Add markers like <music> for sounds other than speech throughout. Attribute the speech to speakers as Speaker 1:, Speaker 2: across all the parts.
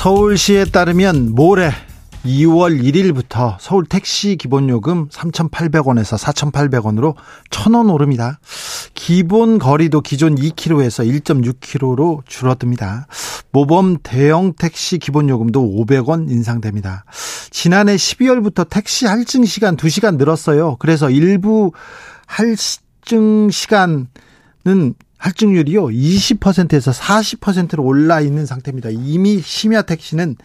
Speaker 1: 서울시에 따르면 모레 2월 1일부터 서울 택시 기본요금 3,800원에서 4,800원으로 1,000원 오릅니다. 기본 거리도 기존 2km에서 1.6km로 줄어듭니다. 모범 대형 택시 기본요금도 500원 인상됩니다. 지난해 12월부터 택시 할증 시간 2시간 늘었어요. 그래서 일부 할증 시간은 할증률이요 20%에서 40%로 올라 있는 상태입니다. 이미 심야 택시는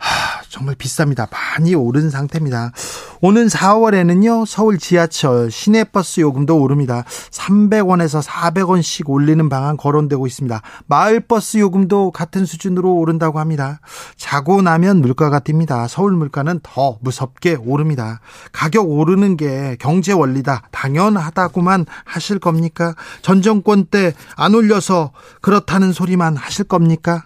Speaker 1: 하, 정말 비쌉니다. 많이 오른 상태입니다. 오는 4월에는요, 서울 지하철, 시내버스 요금도 오릅니다. 300원에서 400원씩 올리는 방안 거론되고 있습니다. 마을버스 요금도 같은 수준으로 오른다고 합니다. 자고 나면 물가가 뜁니다. 서울 물가는 더 무섭게 오릅니다. 가격 오르는 게 경제 원리다. 당연하다고만 하실 겁니까? 전 정권 때 안 올려서 그렇다는 소리만 하실 겁니까?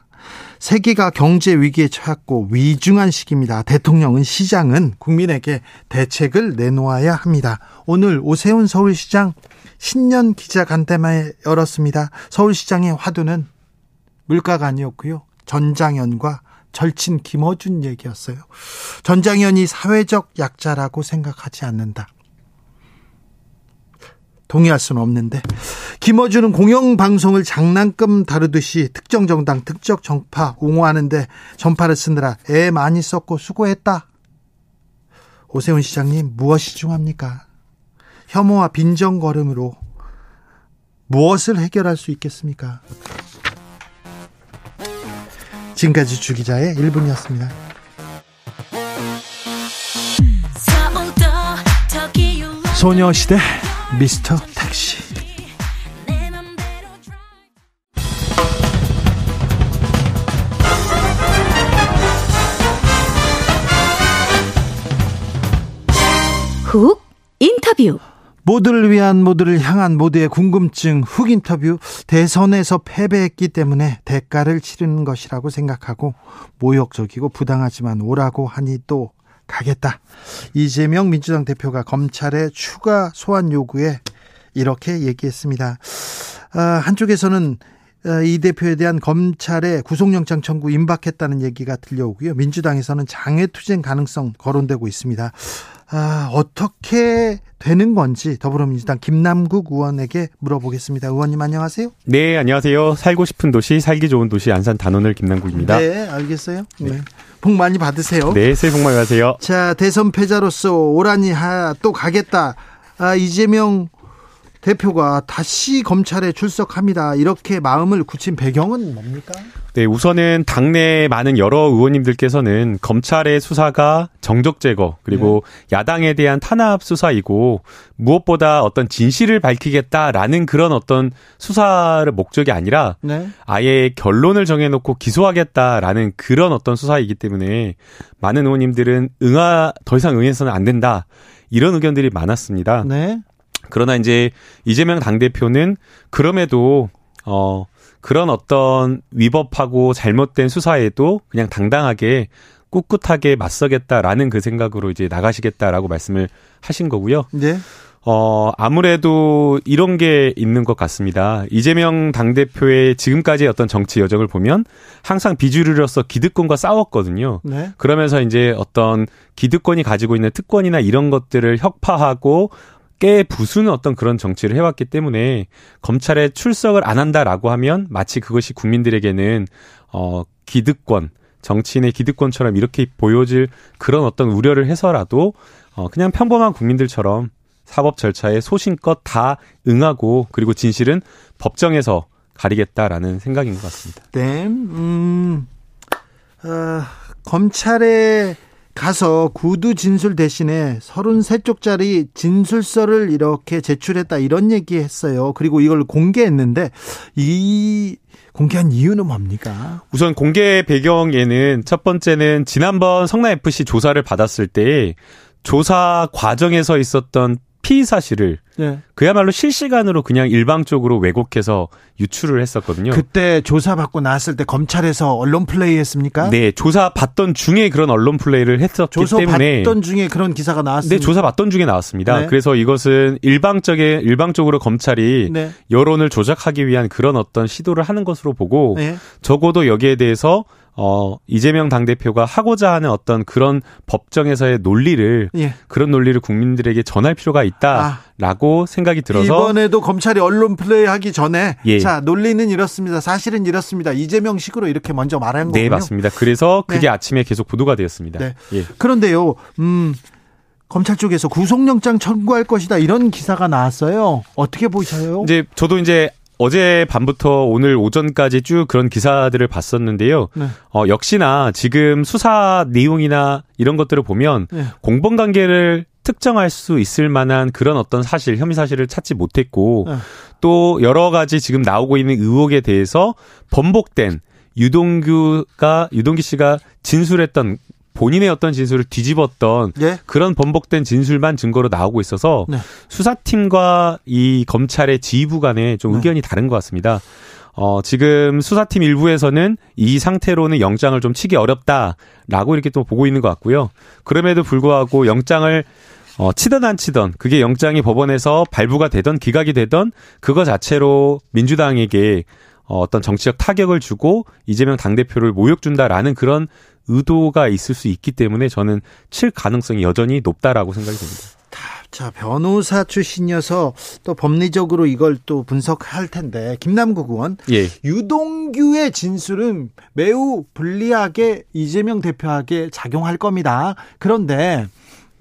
Speaker 1: 세계가 경제 위기에 처했고 위중한 시기입니다. 대통령은 시장은 국민에게 대책을 내놓아야 합니다. 오늘 오세훈 서울시장 신년 기자 간담회 열었습니다. 서울시장의 화두는 물가가 아니었고요. 전장현과 절친 김어준 얘기였어요. 전장현이 사회적 약자라고 생각하지 않는다. 동의할 수는 없는데. 김어준은 공영방송을 장난감 다루듯이 특정 정당 특정 정파 옹호하는데 전파를 쓰느라 애 많이 썼고 수고했다. 오세훈 시장님 무엇이 중합니까? 혐오와 빈정거름으로 무엇을 해결할 수 있겠습니까? 지금까지 주기자의 1분이었습니다. 소녀시대 미스터 택시.
Speaker 2: 훅 인터뷰.
Speaker 1: 모두를 위한 모두를 향한 모두의 궁금증 훅 인터뷰. 대선에서 패배했기 때문에 대가를 치르는 것이라고 생각하고 모욕적이고 부당하지만 오라고 하니 또 가겠다. 이재명 민주당 대표가 검찰의 추가 소환 요구에 이렇게 얘기했습니다. 아, 한쪽에서는 아, 이 대표에 대한 검찰의 구속영장 청구 임박했다는 얘기가 들려오고요. 민주당에서는 장외투쟁 가능성 거론되고 있습니다. 아, 어떻게 되는 건지 더불어민주당 김남국 의원에게 물어보겠습니다. 의원님 안녕하세요.
Speaker 3: 네, 안녕하세요. 살고 싶은 도시, 살기 좋은 도시 안산 단원을 김남국입니다.
Speaker 1: 네, 알겠어요. 네. 네. 복 많이 받으세요.
Speaker 3: 네, 새해 복 많이 받으세요.
Speaker 1: 자, 대선 패자로서 오란이 하, 또 가겠다. 아, 이재명 대표가 다시 검찰에 출석합니다. 이렇게 마음을 굳힌 배경은 뭡니까?
Speaker 3: 네, 우선은 당내 많은 여러 의원님들께서는 검찰의 수사가 정적 제거 그리고 네. 야당에 대한 탄압 수사이고 무엇보다 어떤 진실을 밝히겠다라는 그런 어떤 수사를 목적이 아니라 네. 아예 결론을 정해놓고 기소하겠다라는 그런 어떤 수사이기 때문에 많은 의원님들은 응하 더 이상 응해서는 안 된다 이런 의견들이 많았습니다. 네. 그러나 이제 이재명 당대표는 그럼에도 어 그런 어떤 위법하고 잘못된 수사에도 그냥 당당하게 꿋꿋하게 맞서겠다라는 그 생각으로 이제 나가시겠다라고 말씀을 하신 거고요. 네. 어, 아무래도 이런 게 있는 것 같습니다. 이재명 당대표의 지금까지의 어떤 정치 여정을 보면 항상 비주류로서 기득권과 싸웠거든요. 네. 그러면서 이제 어떤 기득권이 가지고 있는 특권이나 이런 것들을 혁파하고 깨 부수는 어떤 그런 정치를 해왔기 때문에 검찰에 출석을 안 한다라고 하면 마치 그것이 국민들에게는 어 기득권 정치인의 기득권처럼 이렇게 보여질 그런 어떤 우려를 해서라도 어 그냥 평범한 국민들처럼 사법 절차에 소신껏 다 응하고 그리고 진실은 법정에서 가리겠다라는 생각인 것 같습니다.
Speaker 1: 네, 음, 어, 검찰의 가서 구두 진술 대신에 33쪽짜리 진술서를 이렇게 제출했다 이런 얘기 했어요. 그리고 이걸 공개했는데 이 공개한 이유는 뭡니까?
Speaker 3: 우선 공개 배경에는 첫 번째는 지난번 성남FC 조사를 받았을 때 조사 과정에서 있었던 피의 사실을 네. 그야말로 실시간으로 그냥 일방적으로 왜곡해서 유출을 했었거든요.
Speaker 1: 그때 조사받고 나왔을 때 검찰에서 언론 플레이 했습니까?
Speaker 3: 네, 조사 받던 중에 그런 언론 플레이를 했었기 조사 때문에
Speaker 1: 받던 중에 그런 기사가 나왔습니다.
Speaker 3: 네, 조사 받던 중에 나왔습니다. 네. 그래서 이것은 일방적인 일방적으로 검찰이 네. 여론을 조작하기 위한 그런 어떤 시도를 하는 것으로 보고 네. 적어도 여기에 대해서 어, 이재명 당대표가 하고자 하는 어떤 그런 법정에서의 논리를, 예. 그런 논리를 국민들에게 전할 필요가 있다라고 아, 생각이 들어서.
Speaker 1: 이번에도 검찰이 언론 플레이 하기 전에, 예. 자, 논리는 이렇습니다. 사실은 이렇습니다. 이재명 식으로 이렇게 먼저 말한 거군요.
Speaker 3: 네, 맞습니다. 그래서 그게 네. 아침에 계속 보도가 되었습니다. 네.
Speaker 1: 예. 그런데요, 음, 검찰 쪽에서 구속영장 청구할 것이다 이런 기사가 나왔어요. 어떻게 보셔요?
Speaker 3: 이제 저도 이제 어제 밤부터 오늘 오전까지 쭉 그런 기사들을 봤었는데요. 네. 어, 역시나 지금 수사 내용이나 이런 것들을 보면 네. 공범 관계를 특정할 수 있을 만한 그런 어떤 사실, 혐의 사실을 찾지 못했고 네. 또 여러 가지 지금 나오고 있는 의혹에 대해서 번복된 유동규가 유동기 씨가 진술했던 본인의 어떤 진술을 뒤집었던 네? 그런 번복된 진술만 증거로 나오고 있어서 네. 수사팀과 이 검찰의 지휘부 간에 좀 네. 의견이 다른 것 같습니다. 어, 지금 수사팀 일부에서는 이 상태로는 영장을 좀 치기 어렵다라고 이렇게 또 보고 있는 것 같고요. 그럼에도 불구하고 영장을 어, 치든 안 치든 그게 영장이 법원에서 발부가 되던 기각이 되던 그거 자체로 민주당에게 어, 어떤 정치적 타격을 주고 이재명 당대표를 모욕 준다라는 그런 의도가 있을 수 있기 때문에 저는 칠 가능성이 여전히 높다라고 생각이 됩니다.
Speaker 1: 자, 변호사 출신이어서 또 법리적으로 이걸 또 분석할 텐데 김남국 의원, 예. 유동규의 진술은 매우 불리하게 이재명 대표에게 작용할 겁니다. 그런데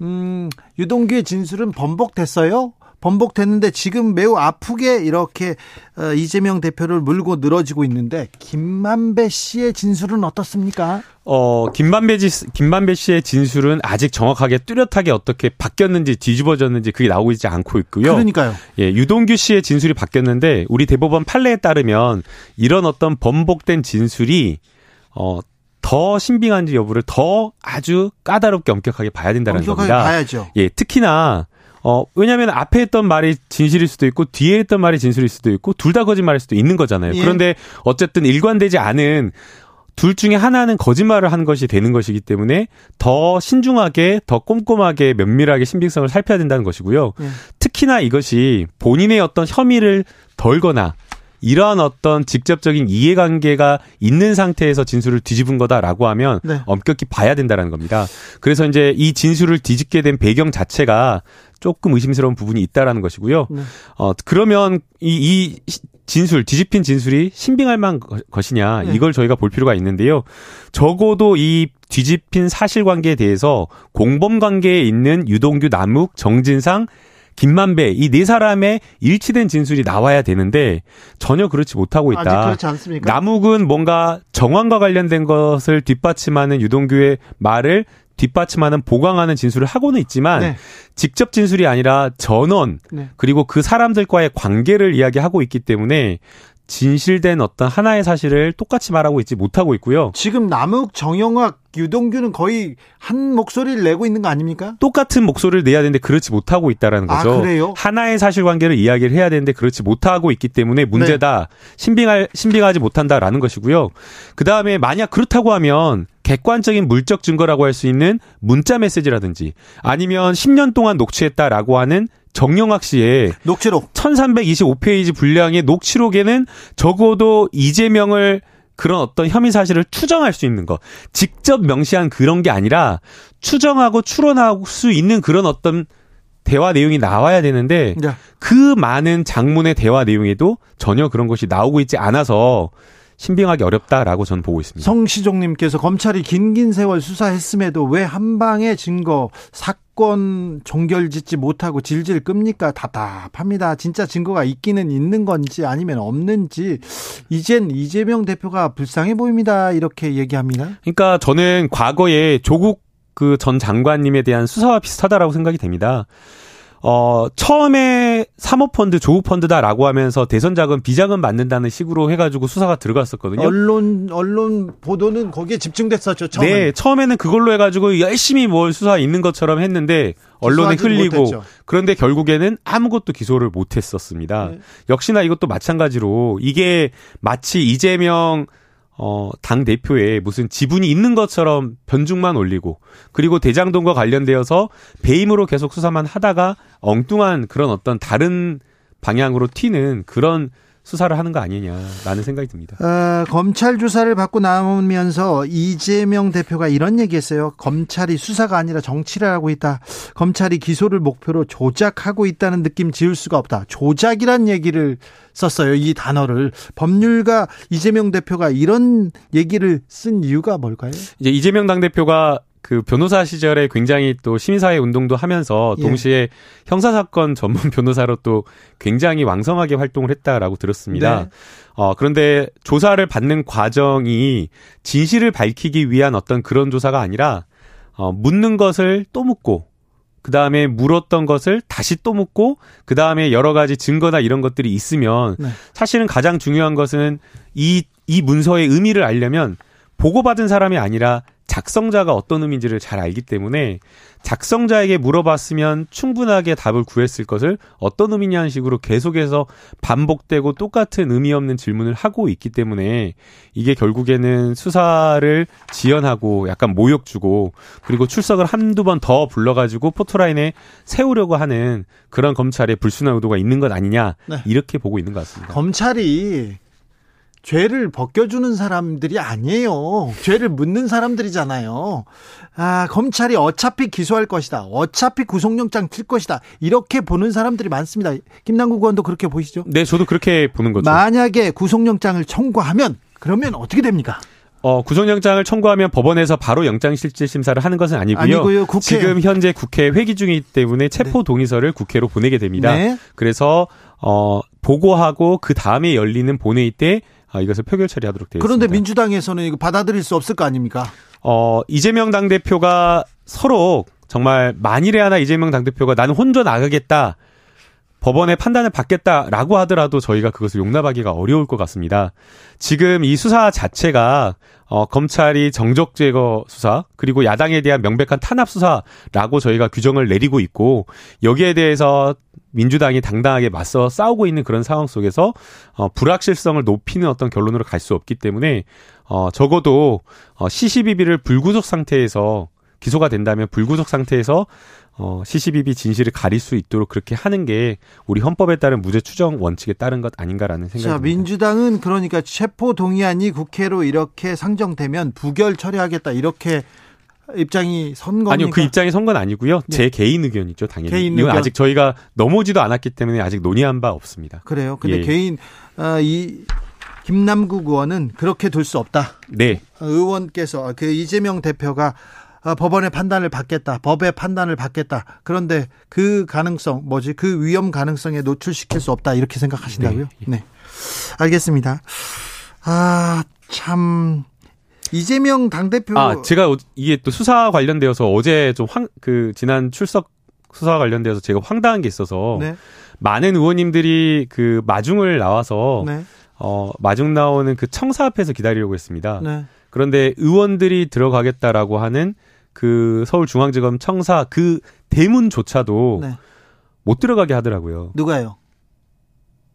Speaker 1: 음, 유동규의 진술은 번복됐어요. 번복됐는데 지금 매우 아프게 이렇게 어, 이재명 대표를 물고 늘어지고 있는데 김만배 씨의 진술은 어떻습니까?
Speaker 3: 어, 김만배, 지, 김만배 씨의 진술은 아직 정확하게 뚜렷하게 어떻게 바뀌었는지 뒤집어졌는지 그게 나오고 있지 않고 있고요.
Speaker 1: 그러니까요.
Speaker 3: 예, 유동규 씨의 진술이 바뀌었는데 우리 대법원 판례에 따르면 이런 어떤 번복된 진술이 어, 더 신빙한지 여부를 더 아주 까다롭게 엄격하게 봐야 된다는 엄격하게 겁니다.
Speaker 1: 봐야죠.
Speaker 3: 예, 특히나 어, 왜냐면 하 앞에 했던 말이 진실일 수도 있고 뒤에 했던 말이 진실일 수도 있고 둘 다 거짓말일 수도 있는 거잖아요. 예. 그런데 어쨌든 일관되지 않은 둘 중에 하나는 거짓말을 한 것이 되는 것이기 때문에 더 신중하게, 더 꼼꼼하게, 면밀하게 신빙성을 살펴야 된다는 것이고요. 예. 특히나 이것이 본인의 어떤 혐의를 덜거나 이러한 어떤 직접적인 이해관계가 있는 상태에서 진술을 뒤집은 거다라고 하면 네. 엄격히 봐야 된다라는 겁니다. 그래서 이제 이 진술을 뒤집게 된 배경 자체가 조금 의심스러운 부분이 있다라는 것이고요. 네. 어 그러면 이, 이 진술 뒤집힌 진술이 신빙할 만한 것이냐 네. 이걸 저희가 볼 필요가 있는데요. 적어도 이 뒤집힌 사실관계에 대해서 공범 관계에 있는 유동규, 남욱, 정진상 김만배 이 네 사람의 일치된 진술이 나와야 되는데 전혀 그렇지 못하고 있다.
Speaker 1: 아직 그렇지 않습니까?
Speaker 3: 남욱은 뭔가 정황과 관련된 것을 뒷받침하는 유동규의 말을 뒷받침하는 보강하는 진술을 하고는 있지만 네. 직접 진술이 아니라 전원 네. 그리고 그 사람들과의 관계를 이야기하고 있기 때문에 진실된 어떤 하나의 사실을 똑같이 말하고 있지 못하고 있고요.
Speaker 1: 지금 남욱, 정영학, 유동규는 거의 한 목소리를 내고 있는 거 아닙니까?
Speaker 3: 똑같은 목소리를 내야 되는데 그렇지 못하고 있다라는 아, 거죠.
Speaker 1: 아, 그래요?
Speaker 3: 하나의 사실관계를 이야기를 해야 되는데 그렇지 못하고 있기 때문에 문제다. 네. 신빙할 신빙하지 못한다라는 것이고요. 그 다음에 만약 그렇다고 하면 객관적인 물적 증거라고 할 수 있는 문자 메시지라든지 아니면 10년 동안 녹취했다라고 하는 정영학 씨의
Speaker 1: 녹취록
Speaker 3: 1325페이지 분량의 녹취록에는 적어도 이재명을 그런 어떤 혐의 사실을 추정할 수 있는 것. 직접 명시한 그런 게 아니라 추정하고 추론할 수 있는 그런 어떤 대화 내용이 나와야 되는데 네. 그 많은 장문의 대화 내용에도 전혀 그런 것이 나오고 있지 않아서 신빙하기 어렵다라고 저는 보고 있습니다.
Speaker 1: 성시종님께서 검찰이 긴긴 세월 수사했음에도 왜 한방의 증거 사건 종결 짓지 못하고 질질 끕니까? 답답합니다. 진짜 증거가 있기는 있는 건지 아니면 없는지 이젠 이재명 대표가 불쌍해 보입니다. 이렇게 얘기합니다.
Speaker 3: 그러니까 저는 과거에 조국 그 전 장관님에 대한 수사와 비슷하다라고 생각이 됩니다. 어, 처음에 사모펀드, 조우펀드다라고 하면서 대선 자금, 비자금 받는다는 식으로 해가지고 수사가 들어갔었거든요.
Speaker 1: 언론, 언론 보도는 거기에 집중됐었죠, 처음에.
Speaker 3: 네, 처음에는 그걸로 해가지고 열심히 뭘 수사 있는 것처럼 했는데, 언론에 흘리고, 못했죠. 그런데 결국에는 아무것도 기소를 못했었습니다. 네. 역시나 이것도 마찬가지로, 이게 마치 이재명 어, 당 대표에 무슨 지분이 있는 것처럼 변죽만 올리고 그리고 대장동과 관련되어서 배임으로 계속 수사만 하다가 엉뚱한 그런 어떤 다른 방향으로 튀는 그런 수사를 하는 거 아니냐라는 생각이 듭니다.
Speaker 1: 어, 검찰 조사를 받고 나오면서 이재명 대표가 이런 얘기했어요. 검찰이 수사가 아니라 정치를 하고 있다. 검찰이 기소를 목표로 조작하고 있다는 느낌 지울 수가 없다. 조작이란 얘기를 썼어요. 이 단어를 법률가 이재명 대표가 이런 얘기를 쓴 이유가 뭘까요?
Speaker 3: 이제 이재명 당 대표가 그 변호사 시절에 굉장히 또 시민사회 운동도 하면서 예. 동시에 예. 형사 사건 전문 <laughs> 변호사로 또 굉장히 왕성하게 활동을 했다라고 들었습니다. 네. 어, 그런데 조사를 받는 과정이 진실을 밝히기 위한 어떤 그런 조사가 아니라 어, 묻는 것을 또 묻고 그 다음에 물었던 것을 다시 또 묻고 그 다음에 여러 가지 증거나 이런 것들이 있으면 네. 사실은 가장 중요한 것은 이, 이 문서의 의미를 알려면 보고받은 사람이 아니라 작성자가 어떤 의미인지를 잘 알기 때문에 작성자에게 물어봤으면 충분하게 답을 구했을 것을 어떤 의미냐는 식으로 계속해서 반복되고 똑같은 의미 없는 질문을 하고 있기 때문에 이게 결국에는 수사를 지연하고 약간 모욕 주고 그리고 출석을 한두 번 더 불러가지고 포토라인에 세우려고 하는 그런 검찰의 불순한 의도가 있는 것 아니냐 네. 이렇게 보고 있는 것 같습니다.
Speaker 1: 검찰이 죄를 벗겨주는 사람들이 아니에요. 죄를 묻는 사람들이잖아요. 아, 검찰이 어차피 기소할 것이다. 어차피 구속영장 칠 것이다. 이렇게 보는 사람들이 많습니다. 김남국 의원도 그렇게 보시죠?
Speaker 3: 네, 저도 그렇게 보는 거죠.
Speaker 1: 만약에 구속영장을 청구하면 그러면 어떻게 됩니까?
Speaker 3: 어, 구속영장을 청구하면 법원에서 바로 영장실질심사를 하는 것은 아니고요. 아니고요. 국회. 지금 현재 국회 회기 중이기 때문에 체포 네. 동의서를 국회로 보내게 됩니다. 네. 그래서 어, 보고하고 그 다음에 열리는 본회의 때 아, 이것을 표결 처리하도록 되어
Speaker 1: 그런데
Speaker 3: 있습니다.
Speaker 1: 민주당에서는 이거 받아들일 수 없을 거 아닙니까?
Speaker 3: 어, 이재명 당대표가 서로 정말 만일에 하나 이재명 당대표가 나는 혼자 나가겠다. 법원의 판단을 받겠다라고 하더라도 저희가 그것을 용납하기가 어려울 것 같습니다. 지금 이 수사 자체가 어, 검찰이 정적 제거 수사 그리고 야당에 대한 명백한 탄압 수사라고 저희가 규정을 내리고 있고 여기에 대해서 민주당이 당당하게 맞서 싸우고 있는 그런 상황 속에서 어, 불확실성을 높이는 어떤 결론으로 갈 수 없기 때문에 어, 적어도 어, 시시비비를 불구속 상태에서 기소가 된다면 불구속 상태에서 어, 시시비비 진실을 가릴 수 있도록 그렇게 하는 게 우리 헌법에 따른 무죄 추정 원칙에 따른 것 아닌가라는 생각이 듭니다.
Speaker 1: 민주당은 그러니까 체포 동의안이 국회로 이렇게 상정되면 부결 처리하겠다 이렇게 입장이 선 겁니까?
Speaker 3: 아니요, 그 입장이 선건 아니고요. 네. 제 개인 의견이죠, 당연히. 개인 이건 아직 저희가 넘어지도 않았기 때문에 아직 논의한 바 없습니다.
Speaker 1: 그래요. 근데 예. 개인 어, 이 김남국 의원은 그렇게 둘 수 없다.
Speaker 3: 네.
Speaker 1: 의원께서 그 이재명 대표가 어, 법원의 판단을 받겠다. 법의 판단을 받겠다. 그런데 그 가능성, 뭐지? 그 위험 가능성에 노출시킬 수 없다. 이렇게 생각하신다고요? 네. 네. 알겠습니다. 아, 참 이재명 당대표.
Speaker 3: 아, 제가 이게 또 수사 관련되어서 어제 좀 황, 그, 지난 출석 수사 관련되어서 제가 황당한 게 있어서. 네. 많은 의원님들이 그 마중을 나와서. 네. 어, 마중 나오는 그 청사 앞에서 기다리려고 했습니다. 네. 그런데 의원들이 들어가겠다라고 하는 그 서울중앙지검 청사 그 대문조차도 네. 못 들어가게 하더라고요.
Speaker 1: 누가요?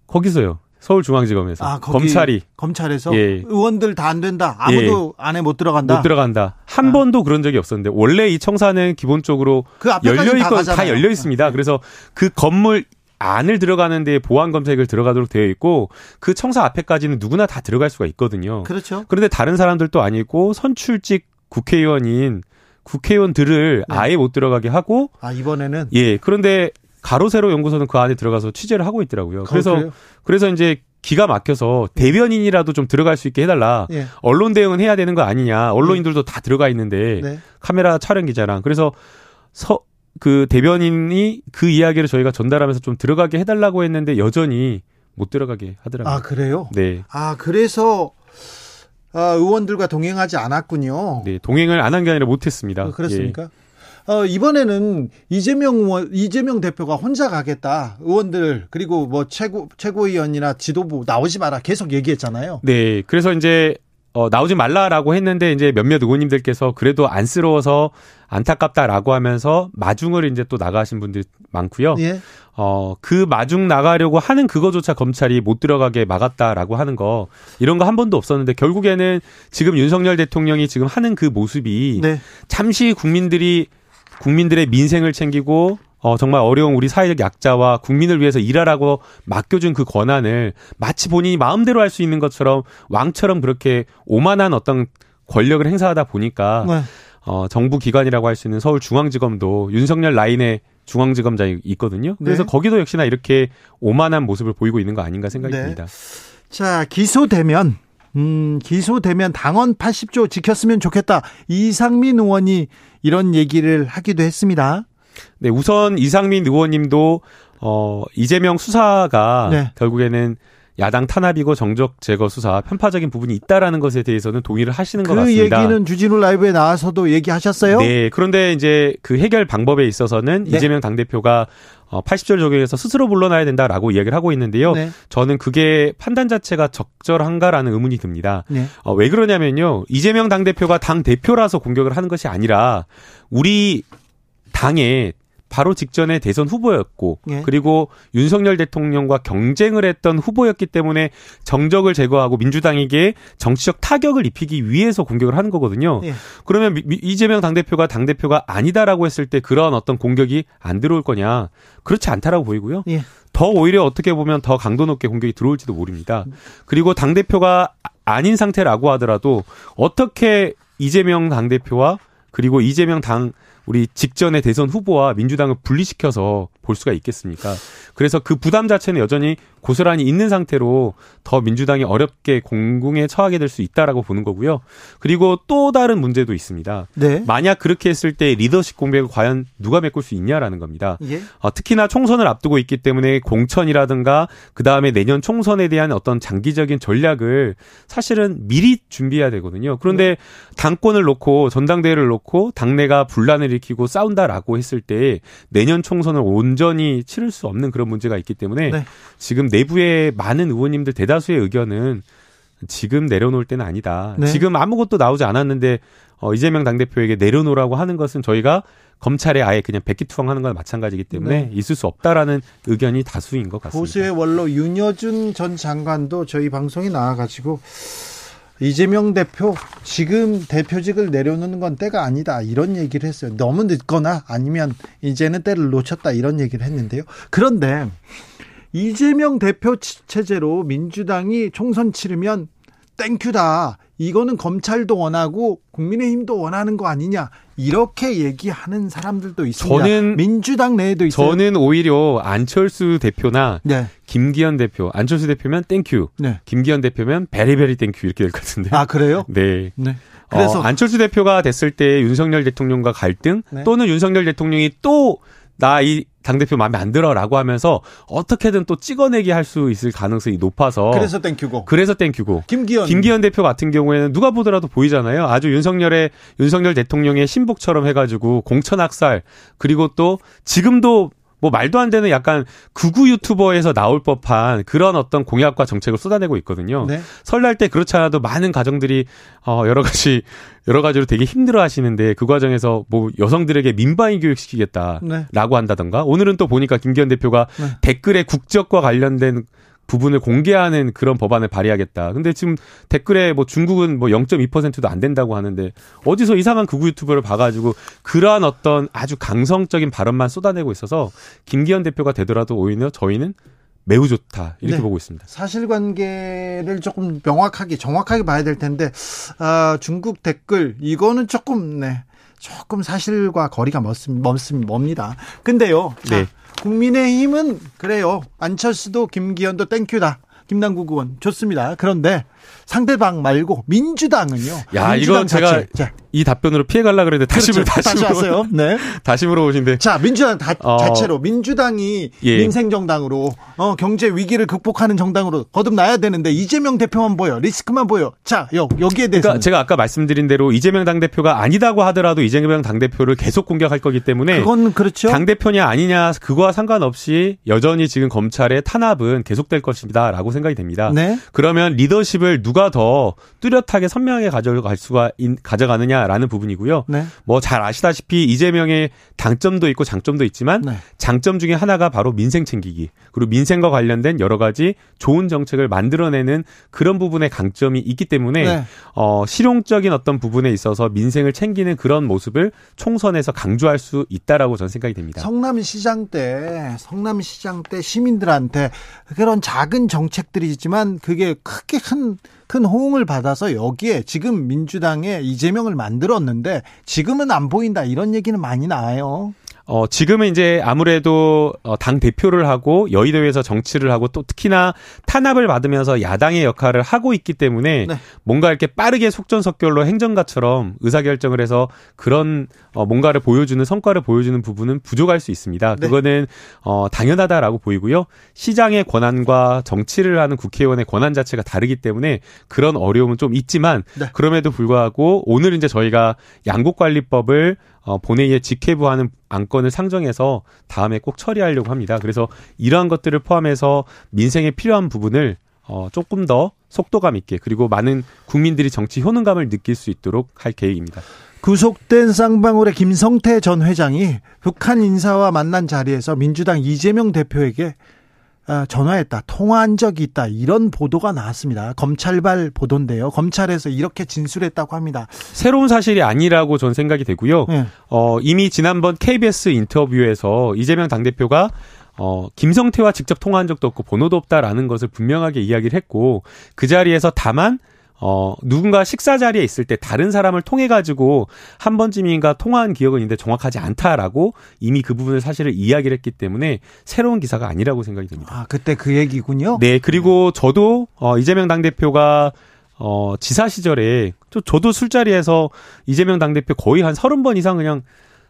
Speaker 3: 거기서요. 서울중앙지검에서 아, 검찰이
Speaker 1: 검찰에서 예. 의원들 다 안 된다 아무도 예. 안에 못 들어간다
Speaker 3: 못 들어간다 한 아. 번도 그런 적이 없었는데 원래 이 청사는 기본적으로 그 열려 있고 다, 다, 열려 있습니다. 네. 그래서 그 건물 안을 들어가는 데 보안 검색을 들어가도록 되어 있고 그 청사 앞에까지는 누구나 다 들어갈 수가 있거든요.
Speaker 1: 그렇죠.
Speaker 3: 그런데 다른 사람들도 아니고 선출직 국회의원인 국회의원들을 네. 아예 못 들어가게 하고
Speaker 1: 아 이번에는
Speaker 3: 예 그런데 가로세로 연구소는 그 안에 들어가서 취재를 하고 있더라고요. 그래서 어, 그래서 이제 기가 막혀서 대변인이라도 좀 들어갈 수 있게 해달라. 예. 언론 대응은 해야 되는 거 아니냐. 언론인들도 다 들어가 있는데 네. 카메라 촬영 기자랑 그래서 서 그 대변인이 그 이야기를 저희가 전달하면서 좀 들어가게 해달라고 했는데 여전히 못 들어가게 하더라고요.
Speaker 1: 아 그래요?
Speaker 3: 네.
Speaker 1: 아 그래서 어, 의원들과 동행하지 않았군요.
Speaker 3: 네, 동행을 안 한 게 아니라 못했습니다.
Speaker 1: 어, 그렇습니까? 예. 어, 이번에는 이재명 의원, 이재명 대표가 혼자 가겠다. 의원들 그리고 뭐 최고 최고위원이나 지도부 나오지 마라 계속 얘기했잖아요.
Speaker 3: 네, 그래서 이제 어, 나오지 말라라고 했는데 이제 몇몇 의원님들께서 그래도 안쓰러워서 안타깝다라고 하면서 마중을 이제 또 나가신 분들 많고요.
Speaker 1: 예.
Speaker 3: 어, 그 마중 나가려고 하는 그거조차 검찰이 못 들어가게 막았다라고 하는 거 이런 거 한 번도 없었는데 결국에는 지금 윤석열 대통령이 지금 하는 그 모습이
Speaker 1: 네.
Speaker 3: 잠시 국민들이 국민들의 민생을 챙기고 어, 정말 어려운 우리 사회적 약자와 국민을 위해서 일하라고 맡겨준 그 권한을 마치 본인이 마음대로 할 수 있는 것처럼 왕처럼 그렇게 오만한 어떤 권력을 행사하다 보니까
Speaker 1: 네.
Speaker 3: 어, 정부 기관이라고 할 수 있는 서울중앙지검도 윤석열 라인에 중앙지검장이 있거든요. 그래서
Speaker 1: 네.
Speaker 3: 거기도 역시나 이렇게 오만한 모습을 보이고 있는 거 아닌가 생각이
Speaker 1: 네.
Speaker 3: 듭니다.
Speaker 1: 자, 기소되면 음, 기소되면 당원 80조 지켰으면 좋겠다. 이상민 의원이 이런 얘기를 하기도 했습니다.
Speaker 3: 네, 우선 이상민 의원님도 어 이재명 수사가
Speaker 1: 네.
Speaker 3: 결국에는 야당 탄압이고 정적 제거 수사 편파적인 부분이 있다라는 것에 대해서는 동의를 하시는
Speaker 1: 것그
Speaker 3: 같습니다.
Speaker 1: 얘기는 주진우 라이브에 나와서도 얘기하셨어요?
Speaker 3: 네, 그런데 이제 그 해결 방법에 있어서는
Speaker 1: 네.
Speaker 3: 이재명 당대표가 어 80절 적용해서 스스로 물러나야 된다라고 이야기를 하고 있는데요.
Speaker 1: 네.
Speaker 3: 저는 그게 판단 자체가 적절한가라는 의문이 듭니다.
Speaker 1: 네.
Speaker 3: 어, 왜 그러냐면요. 이재명 당대표가 당대표라서 공격을 하는 것이 아니라 우리 당의 바로 직전에 대선 후보였고
Speaker 1: 예.
Speaker 3: 그리고 윤석열 대통령과 경쟁을 했던 후보였기 때문에 정적을 제거하고 민주당에게 정치적 타격을 입히기 위해서 공격을 하는 거거든요.
Speaker 1: 예.
Speaker 3: 그러면 이재명 당대표가 당대표가 아니다라고 했을 때 그런 어떤 공격이 안 들어올 거냐? 그렇지 않다라고 보이고요.
Speaker 1: 예.
Speaker 3: 더 오히려 어떻게 보면 더 강도 높게 공격이 들어올지도 모릅니다. 그리고 당대표가 아닌 상태라고 하더라도 어떻게 이재명 당대표와 그리고 이재명 당 우리 직전의 대선 후보와 민주당을 분리시켜서 볼 수가 있겠습니까? 그래서 그 부담 자체는 여전히 고스란히 있는 상태로 더 민주당이 어렵게 공궁에 처하게 될 수 있다라고 보는 거고요. 그리고 또 다른 문제도 있습니다.
Speaker 1: 네.
Speaker 3: 만약 그렇게 했을 때 리더십 공백을 과연 누가 메꿀 수 있냐라는 겁니다.
Speaker 1: 예.
Speaker 3: 어, 특히나 총선을 앞두고 있기 때문에 공천이라든가 그 다음에 내년 총선에 대한 어떤 장기적인 전략을 사실은 미리 준비해야 되거든요. 그런데 당권을 놓고 전당대회를 놓고 당내가 분란을 일으키고 싸운다라고 했을 때 내년 총선을 온전히 치를 수 없는 그런 문제가 있기 때문에
Speaker 1: 네.
Speaker 3: 지금 내부의 많은 의원님들 대다수의 의견은 지금 내려놓을 때는 아니다.
Speaker 1: 네.
Speaker 3: 지금 아무것도 나오지 않았는데 어, 이재명 당대표에게 내려놓으라고 하는 것은 저희가 검찰에 아예 그냥 백기투항하는 거나 마찬가지이기 때문에
Speaker 1: 네.
Speaker 3: 있을 수 없다라는 의견이 다수인 것 같습니다.
Speaker 1: 보수의 원로 윤여준 전 장관도 저희 방송에 나와가지고 이재명 대표 지금 대표직을 내려놓는 건 때가 아니다 이런 얘기를 했어요. 너무 늦거나 아니면 이제는 때를 놓쳤다 이런 얘기를 했는데요. 그런데 이재명 대표 치- 체제로 민주당이 총선 치르면 thank you다. 이거는 검찰도 원하고 국민의힘도 원하는 거 아니냐 이렇게 얘기하는 사람들도 있습니다.
Speaker 3: 저는-
Speaker 1: 민주당 내에도 있어요.
Speaker 3: 저는 오히려 안철수 대표나
Speaker 1: 네,
Speaker 3: 김기현 대표, 안철수 대표면 thank you,
Speaker 1: 네.
Speaker 3: 김기현 대표면 very very thank you 이렇게 될 것 같은데.
Speaker 1: 아 그래요?
Speaker 3: 네.
Speaker 1: 네.
Speaker 3: 그래서
Speaker 1: 그래서
Speaker 3: 안철수 대표가 됐을 때 윤석열 대통령과 갈등
Speaker 1: 네.
Speaker 3: 또는 윤석열 대통령이 또 나이 당대표 마음에 안 들어라고 하면서 어떻게든 또 찍어내기 할 수 있을 가능성이 높아서
Speaker 1: 그래서 땡큐고.
Speaker 3: 그래서 땡큐고.
Speaker 1: 김기현.
Speaker 3: 김기현 대표 같은 경우에는 누가 보더라도 보이잖아요. 아주 윤석열의 윤석열 대통령의 신복처럼 해가지고 공천 학살 그리고 또 지금도 뭐 말도 안 되는 약간 극우 유튜버에서 나올 법한 그런 어떤 공약과 정책을 쏟아내고 있거든요.
Speaker 1: 네.
Speaker 3: 설날 때 그렇지 않아도 많은 가정들이 어 여러 가지 여러 가지로 되게 힘들어 하시는데 그 과정에서 뭐 여성들에게 민방위 교육 시키겠다라고
Speaker 1: 네.
Speaker 3: 한다던가 오늘은 또 보니까 김기현 대표가
Speaker 1: 네.
Speaker 3: 댓글에 국적과 관련된 부분을 공개하는 그런 법안을 발의하겠다. 근데 지금 댓글에 뭐 중국은 뭐 0.2%도 안 된다고 하는데 어디서 이상한 극우 유튜버를 봐가지고 그러한 어떤 아주 강성적인 발언만 쏟아내고 있어서 김기현 대표가 되더라도 오히려 저희는 매우 좋다 이렇게
Speaker 1: 네.
Speaker 3: 보고 있습니다.
Speaker 1: 사실관계를 조금 명확하게 정확하게 봐야 될 텐데 아, 중국 댓글 이거는 조금 네 조금 사실과 거리가 멀습, 멀습, 멉니다. 근데요, 자,
Speaker 3: 네.
Speaker 1: 국민의힘은 그래요. 안철수도 김기현도 땡큐다. 김남국 의원 좋습니다. 그런데 상대방 말고 민주당은요.
Speaker 3: 야,
Speaker 1: 민주당
Speaker 3: 이건 제가.
Speaker 1: 자,
Speaker 3: 이 답변으로 피해 갈라 그랬는데 다시
Speaker 1: 그렇죠.
Speaker 3: 다시
Speaker 1: 하세요. 네. <laughs>
Speaker 3: 다시 물어보신데.
Speaker 1: 자, 민주당 다,
Speaker 3: 어.
Speaker 1: 자체로 민주당이
Speaker 3: 예.
Speaker 1: 민생 정당으로 어, 경제 위기를 극복하는 정당으로 거듭나야 되는데 이재명 대표만 보여. 리스크만 보여. 자, 여, 여기에 대해서
Speaker 3: 그러니까 제가 아까 말씀드린 대로 이재명 당 대표가 아니다고 하더라도 이재명 당 대표를 계속 공격할 거기 때문에
Speaker 1: 그건 그렇죠.
Speaker 3: 당 대표냐 아니냐 그거와 상관없이 여전히 지금 검찰의 탄압은 계속될 것이다라고 생각이 됩니다.
Speaker 1: 네.
Speaker 3: 그러면 리더십을 누가 더 뚜렷하게 선명하게 가져갈 수가 인- 가져가느냐라는 부분이고요.
Speaker 1: 네.
Speaker 3: 뭐잘 아시다시피 이재명의 당점도 있고 장점도 있지만
Speaker 1: 네.
Speaker 3: 장점 중에 하나가 바로 민생 챙기기 그리고 민생과 관련된 여러 가지 좋은 정책을 만들어내는 그런 부분의 강점이 있기 때문에
Speaker 1: 네.
Speaker 3: 어, 실용적인 어떤 부분에 있어서 민생을 챙기는 그런 모습을 총선에서 강조할 수 있다라고 저는 생각이 됩니다.
Speaker 1: 성남시장 때 성남시장 때 시민들한테 그런 작은 정책들이 있지만 그게 크게 큰큰 호응을 받아서 여기에 지금 민주당에 이재명을 만들었는데 지금은 안 보인다 이런 얘기는 많이 나와요.
Speaker 3: 어, 지금은 이제 아무래도 어, 당 대표를 하고 여의도에서 정치를 하고 또 특히나 탄압을 받으면서 야당의 역할을 하고 있기 때문에
Speaker 1: 네.
Speaker 3: 뭔가 이렇게 빠르게 속전속결로 행정가처럼 의사결정을 해서 그런 어, 뭔가를 보여주는 성과를 보여주는 부분은 부족할 수 있습니다.
Speaker 1: 네.
Speaker 3: 그거는 어, 당연하다라고 보이고요. 시장의 권한과 정치를 하는 국회의원의 권한 자체가 다르기 때문에 그런 어려움은 좀 있지만
Speaker 1: 네.
Speaker 3: 그럼에도 불구하고 오늘 이제 저희가 양국관리법을 어, 본회의에 직회부하는 안건을 상정해서 다음에 꼭 처리하려고 합니다. 그래서 이러한 것들을 포함해서 민생에 필요한 부분을 어, 조금 더 속도감 있게 그리고 많은 국민들이 정치 효능감을 느낄 수 있도록 할 계획입니다.
Speaker 1: 구속된 쌍방울의 김성태 전 회장이 북한 인사와 만난 자리에서 민주당 이재명 대표에게 아, 전화했다, 통화한 적이 있다 이런 보도가 나왔습니다. 검찰발 보도인데요. 검찰에서 이렇게 진술했다고 합니다.
Speaker 3: 새로운 사실이 아니라고 저는 생각이 되고요.
Speaker 1: 네.
Speaker 3: 어, 이미 지난번 KBS 인터뷰에서 이재명 당대표가 어, 김성태와 직접 통화한 적도 없고 번호도 없다라는 것을 분명하게 이야기를 했고 그 자리에서 다만 어, 누군가 식사 자리에 있을 때 다른 사람을 통해 가지고 한 번쯤인가 통화한 기억은 있는데 정확하지 않다라고 이미 그 부분을 사실을 이야기를 했기 때문에 새로운 기사가 아니라고 생각이 됩니다.
Speaker 1: 아, 그때 그 얘기군요.
Speaker 3: 네, 그리고 저도 어 이재명 당대표가 어 지사 시절에 저, 저도 술자리에서 이재명 당대표 거의 한 서른 번 이상 그냥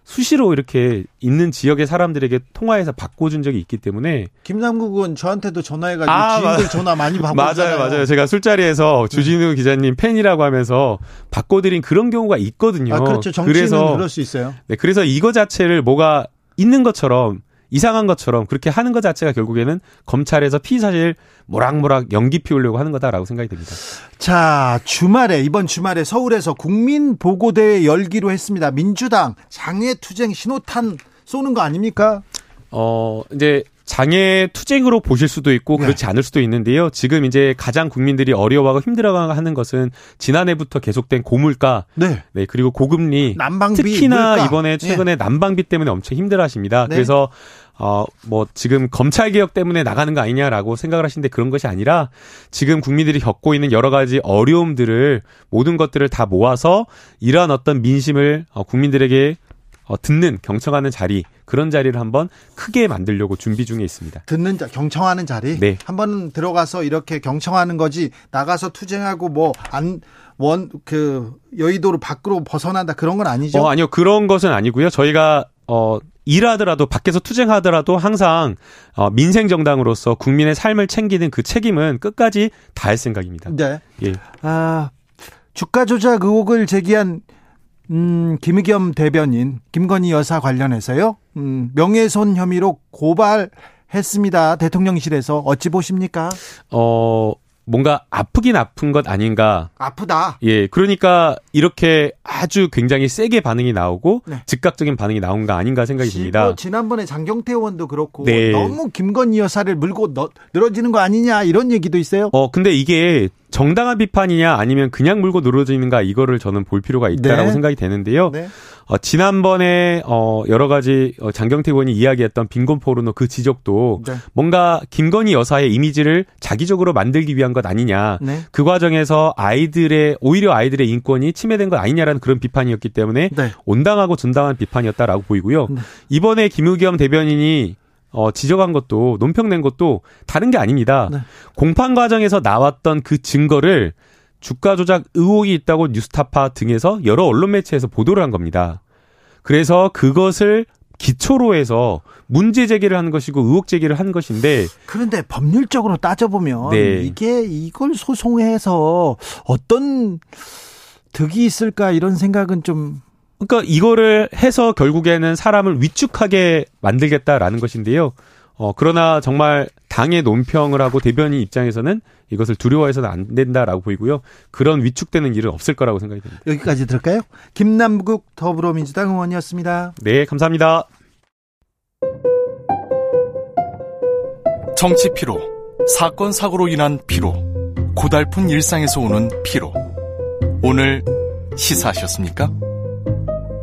Speaker 3: 수시로 이렇게 있는 지역의 사람들에게 통화해서 바꿔준 적이 있기 때문에
Speaker 1: 김남국 의원 저한테도 전화해가지고
Speaker 3: 아,
Speaker 1: 지인들
Speaker 3: 맞-
Speaker 1: 전화 많이 받고 맞아요.
Speaker 3: 맞아요. 제가 술자리에서 주진우 기자님 팬이라고 하면서 바꿔드린 그런 경우가 있거든요.
Speaker 1: 아, 그렇죠. 정치인은
Speaker 3: 그래서
Speaker 1: 그럴 수 있어요.
Speaker 3: 네, 그래서 이거 자체를 뭐가 있는 것처럼 이상한 것처럼 그렇게 하는 것 자체가 결국에는 검찰에서 피의 사실 모락모락 연기 피우려고 하는 거다라고 생각이 됩니다.
Speaker 1: 자, 주말에, 이번 주말에 서울에서 국민보고대회 열기로 했습니다. 민주당 장외투쟁 신호탄 쏘는 거 아닙니까?
Speaker 3: 어, 이제 장애 투쟁으로 보실 수도 있고
Speaker 1: 네.
Speaker 3: 그렇지 않을 수도 있는데요. 지금 이제 가장 국민들이 어려워하고 힘들어하는 것은 지난해부터 계속된 고물가,
Speaker 1: 네.
Speaker 3: 네 그리고 고금리,
Speaker 1: 난방비,
Speaker 3: 특히나
Speaker 1: 물가.
Speaker 3: 이번에 최근에 난방비 때문에 엄청 힘들어하십니다.
Speaker 1: 네.
Speaker 3: 그래서 어 뭐 지금 검찰 개혁 때문에 나가는 거 아니냐라고 생각을 하시는데 그런 것이 아니라 지금 국민들이 겪고 있는 여러 가지 어려움들을 모든 것들을 다 모아서 이러한 어떤 민심을 어, 국민들에게 어, 듣는 경청하는 자리 그런 자리를 한번 크게 만들려고 준비 중에 있습니다.
Speaker 1: 듣는 자, 경청하는 자리.
Speaker 3: 네.
Speaker 1: 한번 들어가서 이렇게 경청하는 거지, 나가서 투쟁하고 뭐, 안, 원, 그, 여의도로 밖으로 벗어난다 그런 건 아니죠?
Speaker 3: 어, 아니요. 그런 것은 아니고요. 저희가 어 일하더라도 밖에서 투쟁하더라도 항상 어, 민생 정당으로서 국민의 삶을 챙기는 그 책임은 끝까지 다할 생각입니다.
Speaker 1: 네.
Speaker 3: 예.
Speaker 1: 아, 주가 조작 의혹을 제기한 음, 김의겸 대변인 김건희 여사 관련해서요. 음, 명예훼손 혐의로 고발 했습니다. 대통령실에서 어찌 보십니까?
Speaker 3: 어 뭔가 아프긴 아픈 것 아닌가.
Speaker 1: 아프다.
Speaker 3: 예. 그러니까 이렇게 아주 굉장히 세게 반응이 나오고
Speaker 1: 네.
Speaker 3: 즉각적인 반응이 나온 거 아닌가 생각이 듭니다.
Speaker 1: 뭐 지난번에 장경태 의원도 그렇고
Speaker 3: 네.
Speaker 1: 너무 김건희 여사를 물고 너, 늘어지는 거 아니냐 이런 얘기도 있어요.
Speaker 3: 어, 근데 이게 정당한 비판이냐 아니면 그냥 물고 늘어지는가 이거를 저는 볼 필요가 있다라고
Speaker 1: 네.
Speaker 3: 생각이 되는데요.
Speaker 1: 네.
Speaker 3: 어, 지난번에 어, 여러 가지 어, 장경태 의원이 이야기했던 빈곤 포르노 그 지적도
Speaker 1: 네.
Speaker 3: 뭔가 김건희 여사의 이미지를 자기적으로 만들기 위한 것 아니냐.
Speaker 1: 네.
Speaker 3: 그 과정에서 아이들의 오히려 아이들의 인권이 침해된 것 아니냐라는 그런 비판이었기 때문에
Speaker 1: 네.
Speaker 3: 온당하고 정당한 비판이었다라고 보이고요.
Speaker 1: 네.
Speaker 3: 이번에 김의겸 대변인이 어, 지적한 것도 논평낸 것도 다른 게 아닙니다.
Speaker 1: 네.
Speaker 3: 공판 과정에서 나왔던 그 증거를 주가 조작 의혹이 있다고 뉴스타파 등에서 여러 언론 매체에서 보도를 한 겁니다. 그래서 그것을 기초로 해서 문제 제기를 하는 것이고 의혹 제기를 한 것인데
Speaker 1: 그런데 법률적으로 따져보면
Speaker 3: 네.
Speaker 1: 이게 이걸 소송해서 어떤 득이 있을까 이런 생각은 좀
Speaker 3: 그러니까 이거를 해서 결국에는 사람을 위축하게 만들겠다라는 것인데요. 어, 그러나 정말 당의 논평을 하고 대변인 입장에서는 이것을 두려워해서는 안 된다라고 보이고요. 그런 위축되는 일은 없을 거라고 생각이 듭니다.
Speaker 1: 여기까지 들을까요? 김남국 더불어민주당 의원이었습니다.
Speaker 3: 네, 감사합니다.
Speaker 4: 정치 피로, 사건 사고로 인한 피로, 고달픈 일상에서 오는 피로. 오늘 시사하셨습니까?